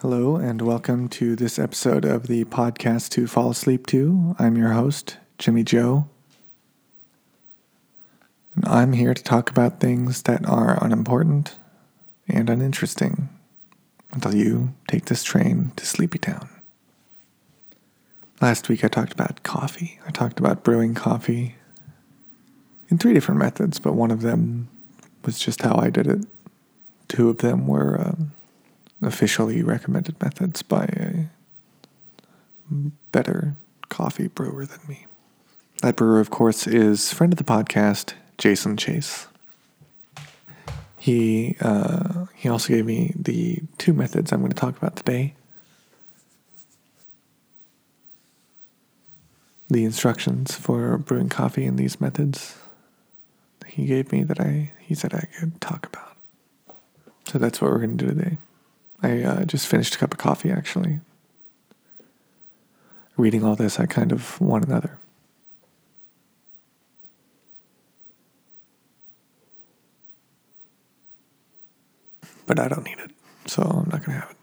Hello, and welcome to this episode of the podcast to fall asleep to. I'm your host, Jimmy Joe. And I'm here to talk about things that are unimportant and uninteresting until you take this train to Sleepy Town. Last week I talked about coffee. I talked about brewing coffee in three different methods, but one of them was just how I did it. Two of them were. Um, officially recommended methods by a better coffee brewer than me. That brewer, of course, is friend of the podcast, Jason Chase. He uh, he also gave me the two methods I'm going to talk about today. The instructions for brewing coffee in these methods he gave me that I he said I could talk about. So that's what we're going to do today. I uh, just finished a cup of coffee actually. Reading all this, I kind of want another. But I don't need it, so I'm not going to have it.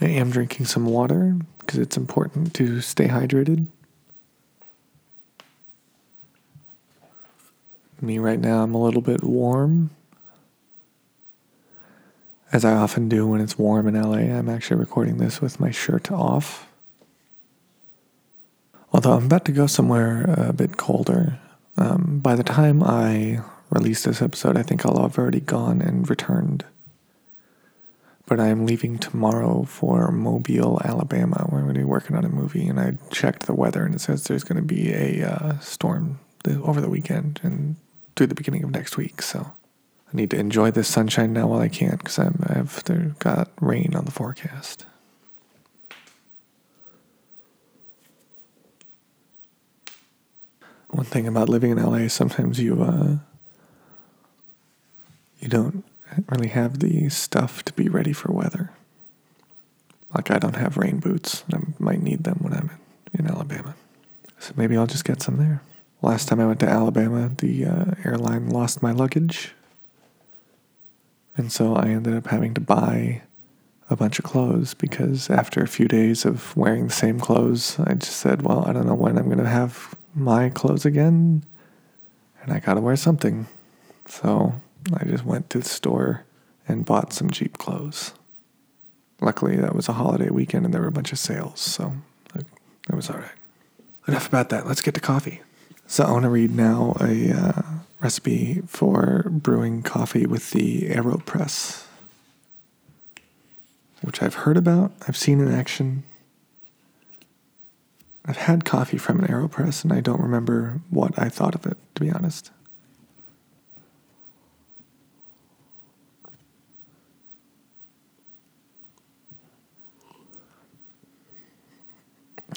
I am drinking some water because it's important to stay hydrated. Me right now, I'm a little bit warm. As I often do when it's warm in LA, I'm actually recording this with my shirt off. Although I'm about to go somewhere a bit colder. Um, by the time I release this episode, I think I'll have already gone and returned but I am leaving tomorrow for Mobile, Alabama. We're going to be working on a movie, and I checked the weather, and it says there's going to be a uh, storm over the weekend and through the beginning of next week. So I need to enjoy this sunshine now while I can, because I've got rain on the forecast. One thing about living in LA, sometimes you uh, you don't really have the stuff to be ready for weather. Like I don't have rain boots. I might need them when I'm in, in Alabama. So maybe I'll just get some there. Last time I went to Alabama, the uh, airline lost my luggage. And so I ended up having to buy a bunch of clothes because after a few days of wearing the same clothes, I just said, well, I don't know when I'm going to have my clothes again. And I got to wear something. So I just went to the store and bought some cheap clothes. Luckily, that was a holiday weekend and there were a bunch of sales, so that was all right. Enough about that. Let's get to coffee. So, I want to read now a uh, recipe for brewing coffee with the AeroPress, which I've heard about, I've seen in action. I've had coffee from an AeroPress and I don't remember what I thought of it, to be honest.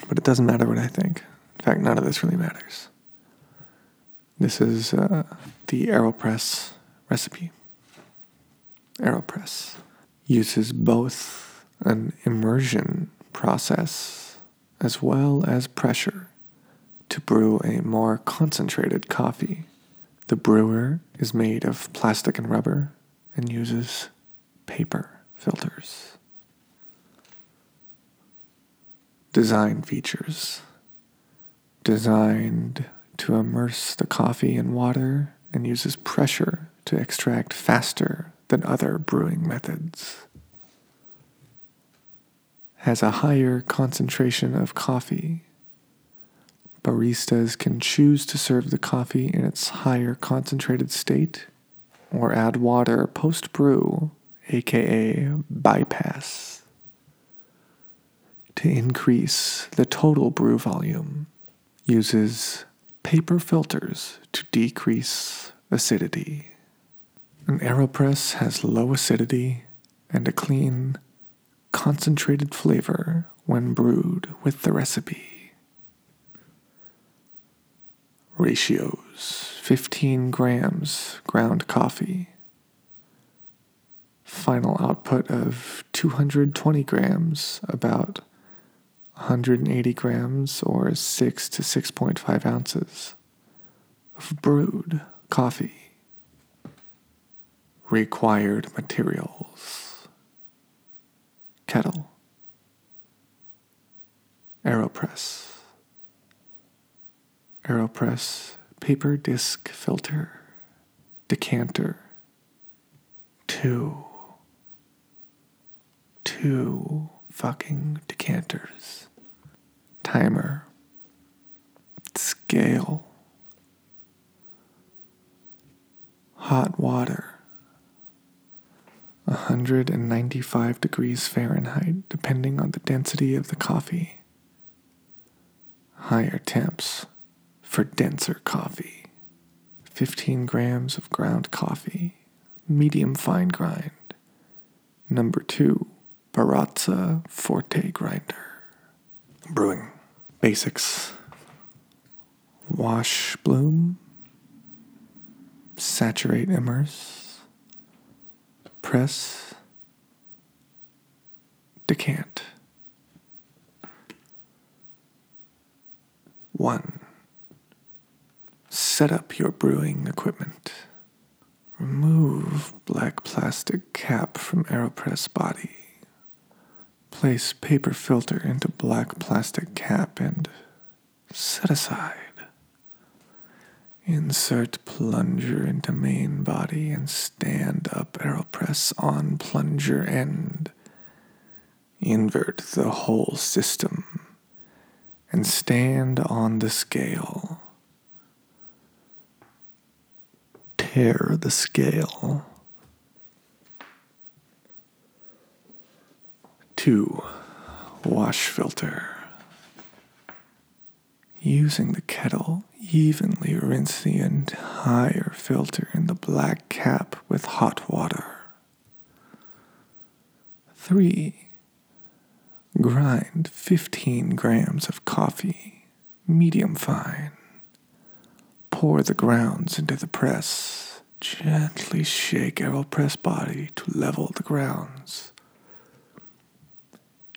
But it doesn't matter what I think. In fact, none of this really matters. This is uh, the AeroPress recipe. AeroPress uses both an immersion process as well as pressure to brew a more concentrated coffee. The brewer is made of plastic and rubber and uses paper filters. Design features designed to immerse the coffee in water and uses pressure to extract faster than other brewing methods. Has a higher concentration of coffee. Baristas can choose to serve the coffee in its higher concentrated state or add water post brew, aka bypass to increase the total brew volume, uses paper filters to decrease acidity. An AeroPress has low acidity and a clean, concentrated flavor when brewed with the recipe. Ratios 15 grams ground coffee. Final output of 220 grams, about 180 grams or 6 to 6.5 ounces of brewed coffee. Required materials. Kettle, AeroPress, AeroPress paper disc filter, decanter, two, two fucking decanters, timer, scale, hot water, 195 degrees Fahrenheit, depending on the density of the coffee. Higher temps for denser coffee. 15 grams of ground coffee, medium fine grind. Number two, Baratza Forte grinder. Brewing basics. Wash, bloom, saturate, immerse, press, decant. One. Set up your brewing equipment. Remove black plastic cap from AeroPress body. Place paper filter into black plastic cap and set aside. Insert plunger into main body and stand up AeroPress on plunger end. Invert the whole system and stand on the scale. Tare the scale. Two, wash filter. Using the kettle, evenly rinse the entire filter in the black cap with hot water. Three, grind 15 grams of coffee, medium fine. Pour the grounds into the press. Gently shake AeroPress body to level the grounds.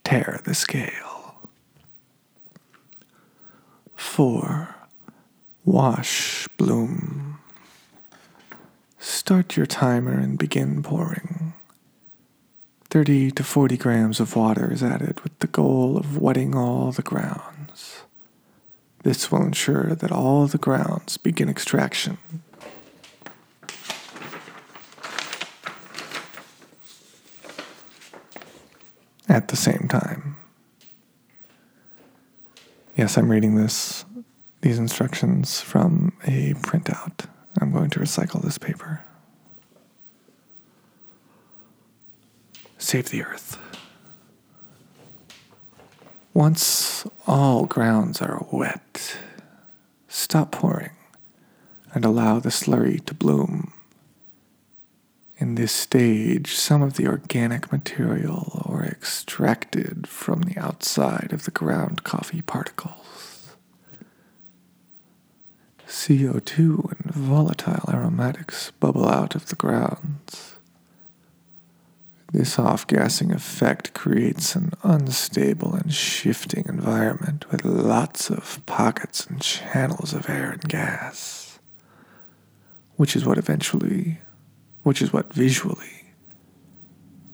Tare the scale. 4. Wash bloom. Start your timer and begin pouring. 30 to 40 grams of water is added with the goal of wetting all the grounds. This will ensure that all the grounds begin extraction. At the same time. Yes, I'm reading this these instructions from a printout. I'm going to recycle this paper. Save the earth. Once all grounds are wet, stop pouring and allow the slurry to bloom. In this stage, some of the organic material are extracted from the outside of the ground coffee particles. CO2 and volatile aromatics bubble out of the grounds. This off gassing effect creates an unstable and shifting environment with lots of pockets and channels of air and gas, which is what eventually, which is what visually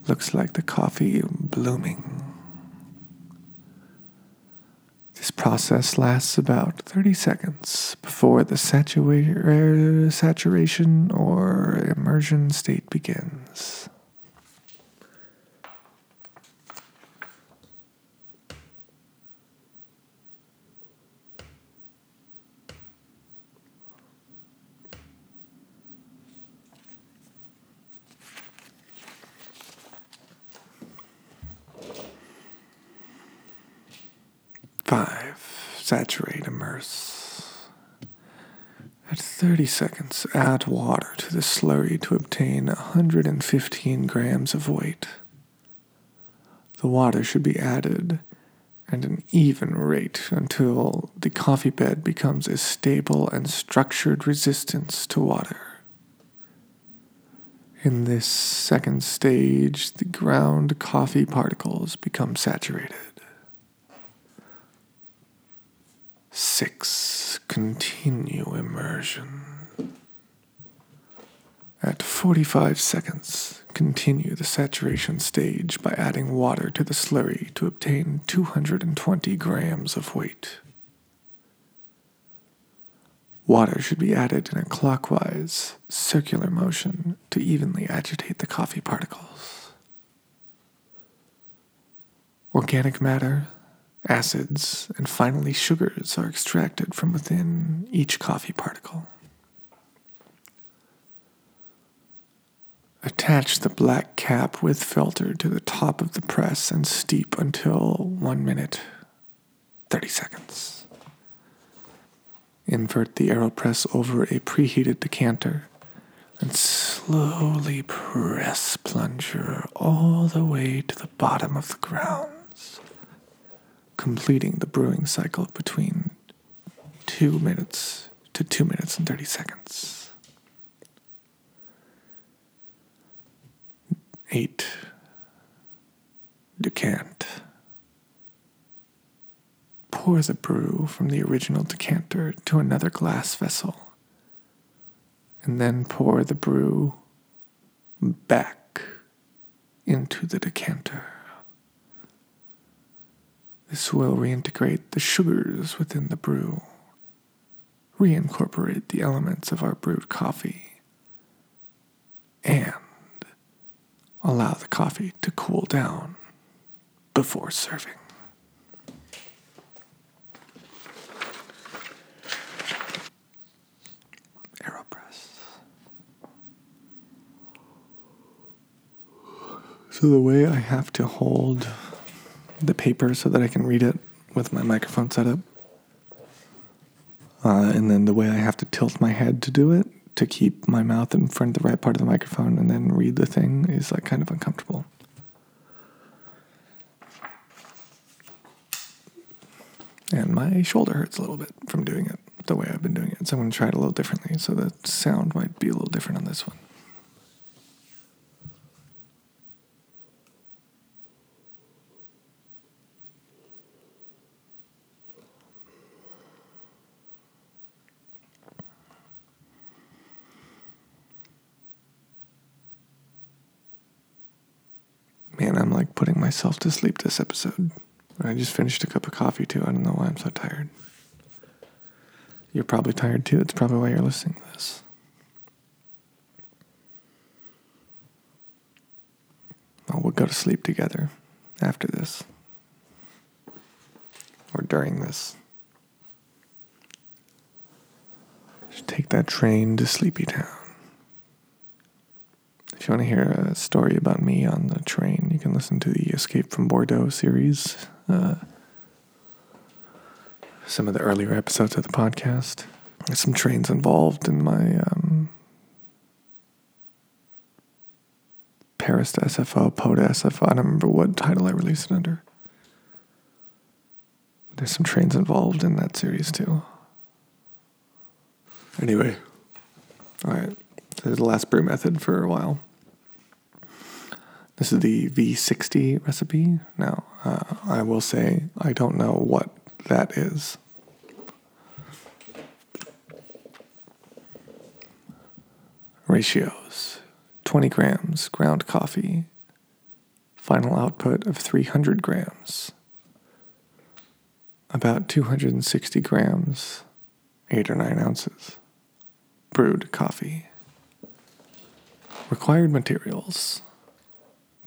looks like the coffee blooming. This process lasts about 30 seconds before the satua- er, saturation or immersion state begins. Five, saturate, immerse. At 30 seconds, add water to the slurry to obtain 115 grams of weight. The water should be added at an even rate until the coffee bed becomes a stable and structured resistance to water. In this second stage, the ground coffee particles become saturated. 6. Continue immersion. At 45 seconds, continue the saturation stage by adding water to the slurry to obtain 220 grams of weight. Water should be added in a clockwise, circular motion to evenly agitate the coffee particles. Organic matter, acids, and finally sugars are extracted from within each coffee particle. Attach the black cap with filter to the top of the press and steep until 1 minute 30 seconds. Invert the AeroPress over a preheated decanter and slowly press plunger all the way to the bottom of the grounds, completing the brewing cycle between 2 minutes to 2 minutes and 30 seconds. 8. Decant. Pour the brew from the original decanter to another glass vessel, and then pour the brew back into the decanter. This will reintegrate the sugars within the brew, reincorporate the elements of our brewed coffee, and allow the coffee to cool down before serving. So the way I have to hold the paper so that I can read it with my microphone set up, uh, and then the way I have to tilt my head to do it to keep my mouth in front of the right part of the microphone and then read the thing is like kind of uncomfortable. And my shoulder hurts a little bit from doing it the way I've been doing it. So I'm going to try it a little differently. So the sound might be a little different on this one. Man, I'm like putting myself to sleep this episode. I just finished a cup of coffee too. I don't know why I'm so tired. You're probably tired too. It's probably why you're listening to this. Well, we'll go to sleep together after this or during this. Just take that train to Sleepy Town. If you want to hear a story about me on the train, you can listen to the Escape from Bordeaux series. Uh, some of the earlier episodes of the podcast. There's some trains involved in my um, Paris to SFO, Po to SFO. I don't remember what title I released it under. There's some trains involved in that series too. Anyway, all right. Is the last brew method for a while. This is the V60 recipe. Now, uh, I will say I don't know what that is. Ratios 20 grams ground coffee, final output of 300 grams, about 260 grams, 8 or 9 ounces, brewed coffee. Required materials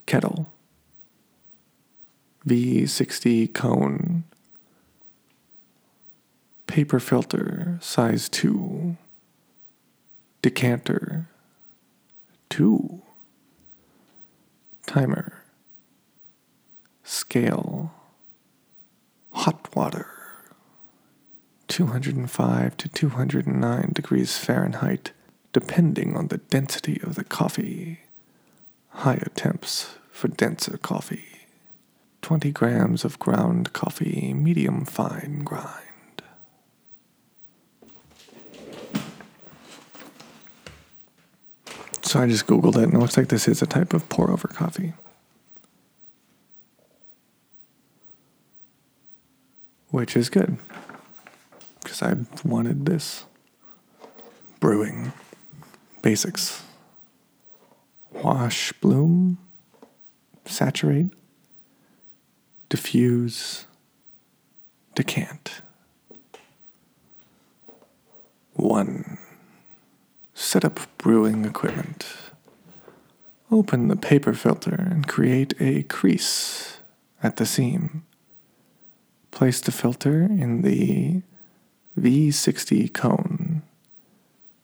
kettle, V60 cone, paper filter size 2, decanter 2, timer, scale, hot water. 205 to 209 degrees Fahrenheit, depending on the density of the coffee higher temps for denser coffee. 20 grams of ground coffee, medium fine grind. So I just Googled it and it looks like this is a type of pour over coffee. Which is good because I wanted this. Brewing basics wash, bloom, saturate, diffuse, decant. One. Set up brewing equipment. Open the paper filter and create a crease at the seam. Place the filter in the V60 cone.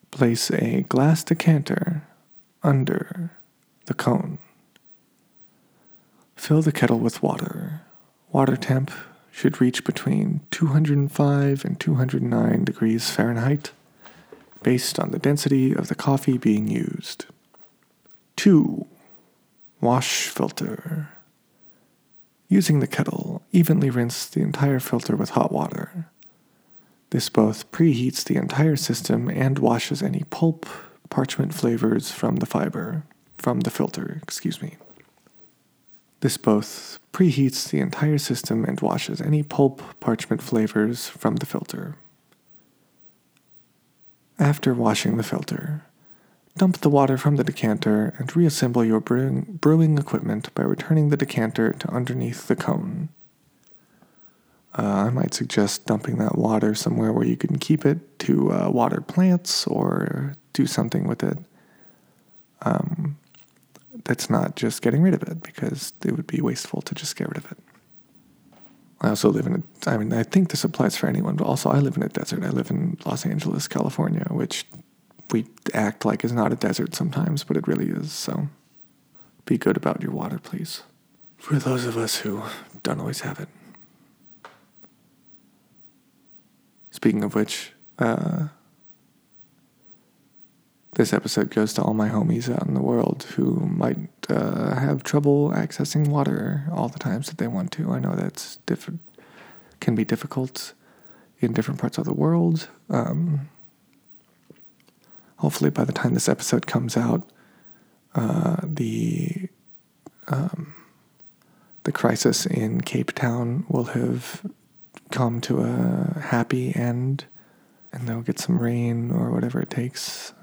Place a glass decanter under the cone. Fill the kettle with water. Water temp should reach between 205 and 209 degrees Fahrenheit, based on the density of the coffee being used. 2. Wash filter. Using the kettle, evenly rinse the entire filter with hot water. This both preheats the entire system and washes any pulp, parchment flavors from the fiber, from the filter, excuse me. This both preheats the entire system and washes any pulp, parchment flavors from the filter. After washing the filter, dump the water from the decanter and reassemble your brewing, brewing equipment by returning the decanter to underneath the cone. Uh, I might suggest dumping that water somewhere where you can keep it to uh, water plants or do something with it. Um, that's not just getting rid of it because it would be wasteful to just get rid of it. I also live in a, I mean, I think this applies for anyone, but also I live in a desert. I live in Los Angeles, California, which we act like is not a desert sometimes, but it really is. So be good about your water, please. For those of us who don't always have it. Speaking of which, uh, this episode goes to all my homies out in the world who might uh, have trouble accessing water all the times that they want to. I know that's diff- can be difficult in different parts of the world. Um, hopefully, by the time this episode comes out, uh, the um, the crisis in Cape Town will have come to a happy end, and they'll get some rain or whatever it takes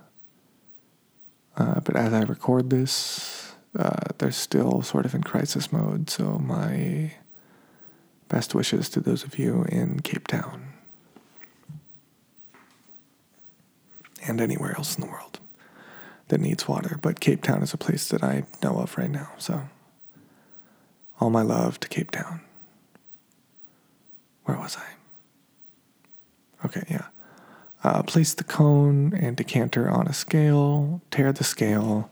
uh, but as I record this, uh, they're still sort of in crisis mode. So my best wishes to those of you in Cape Town and anywhere else in the world that needs water. But Cape Town is a place that I know of right now. So all my love to Cape Town. Where was I? Okay, yeah. Uh, place the cone and decanter on a scale, tare the scale,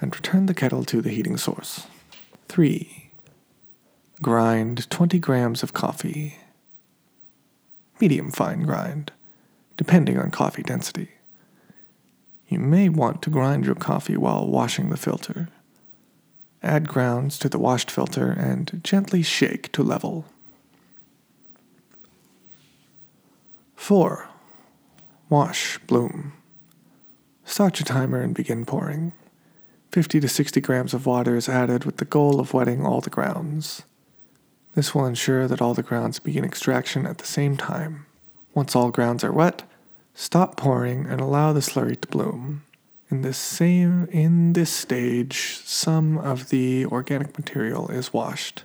and return the kettle to the heating source. 3. Grind 20 grams of coffee. Medium fine grind, depending on coffee density. You may want to grind your coffee while washing the filter. Add grounds to the washed filter and gently shake to level. 4. Wash, bloom. Start your timer and begin pouring. 50 to 60 grams of water is added with the goal of wetting all the grounds. This will ensure that all the grounds begin extraction at the same time. Once all grounds are wet, stop pouring and allow the slurry to bloom. In this same in this stage, some of the organic material is washed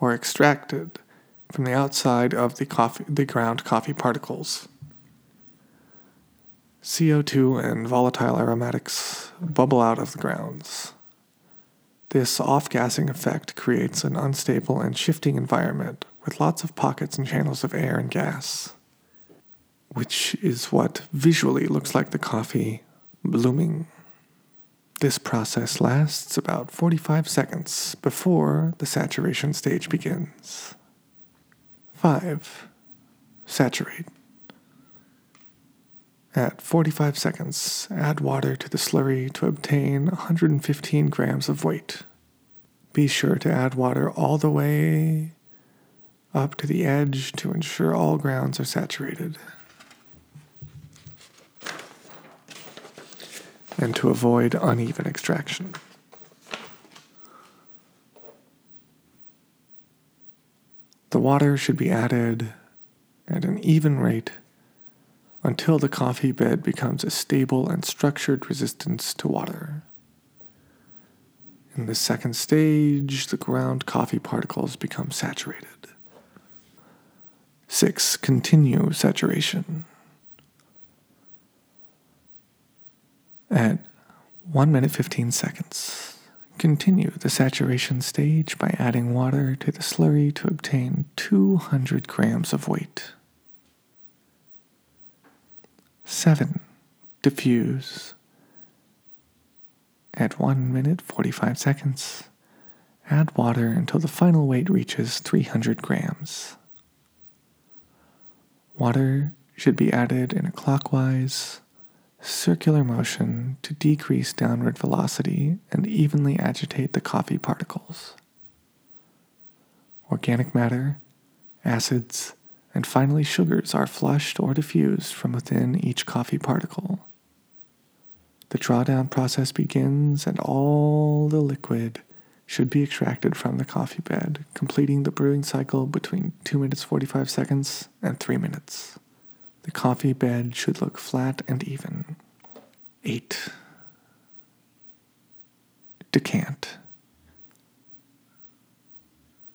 or extracted from the outside of the coffee the ground coffee particles. CO2 and volatile aromatics bubble out of the grounds. This off gassing effect creates an unstable and shifting environment with lots of pockets and channels of air and gas, which is what visually looks like the coffee blooming. This process lasts about 45 seconds before the saturation stage begins. 5. Saturate. At 45 seconds, add water to the slurry to obtain 115 grams of weight. Be sure to add water all the way up to the edge to ensure all grounds are saturated. And to avoid uneven extraction. The water should be added at an even rate until the coffee bed becomes a stable and structured resistance to water. In the second stage, the ground coffee particles become saturated. 6. Continue saturation. At 1 minute 15 seconds, continue the saturation stage by adding water to the slurry to obtain 200 grams of weight. 7. Diffuse. At 1 minute 45 seconds, add water until the final weight reaches 300 grams. Water should be added in a clockwise, circular motion to decrease downward velocity and evenly agitate the coffee particles. Organic matter, acids, and finally sugars are flushed or diffused from within each coffee particle. The drawdown process begins, and all the liquid should be extracted from the coffee bed, completing the brewing cycle between 2 minutes 45 seconds and 3 minutes. The coffee bed should look flat and even. 8. Decant.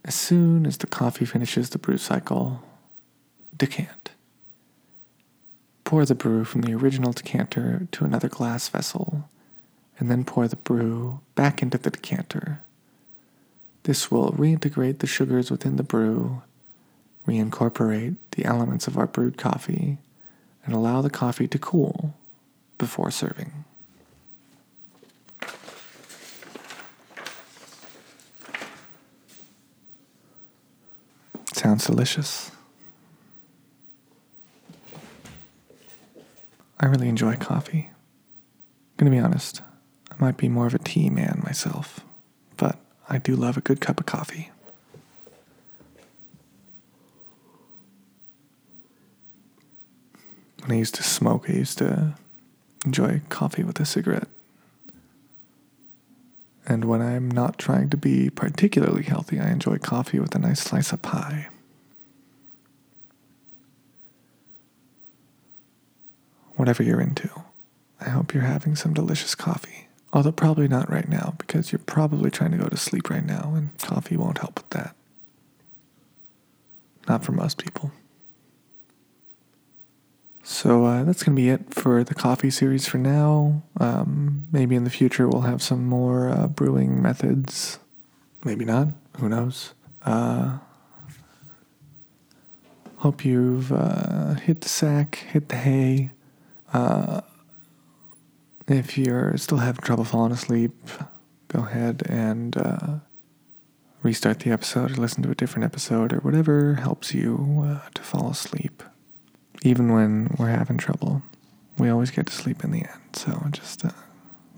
As soon as the coffee finishes the brew cycle, decant. Pour the brew from the original decanter to another glass vessel, and then pour the brew back into the decanter. This will reintegrate the sugars within the brew, reincorporate the elements of our brewed coffee, and allow the coffee to cool before serving. Sounds delicious. I really enjoy coffee. I'm gonna be honest, I might be more of a tea man myself, but I do love a good cup of coffee. When I used to smoke, I used to enjoy coffee with a cigarette. And when I'm not trying to be particularly healthy, I enjoy coffee with a nice slice of pie. Whatever you're into, I hope you're having some delicious coffee. Although, probably not right now, because you're probably trying to go to sleep right now, and coffee won't help with that. Not for most people. So uh, that's going to be it for the coffee series for now. Um, maybe in the future we'll have some more uh, brewing methods. Maybe not. Who knows? Uh, hope you've uh, hit the sack, hit the hay. Uh, if you're still having trouble falling asleep, go ahead and uh, restart the episode or listen to a different episode or whatever helps you to fall asleep even when we're having trouble, we always get to sleep in the end. So just uh,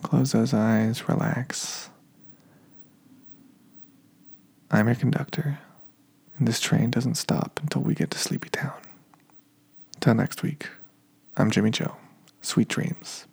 close those eyes, relax. I'm your conductor, and this train doesn't stop until we get to Sleepy Town. Until next week, I'm Jimmy Joe. Sweet dreams.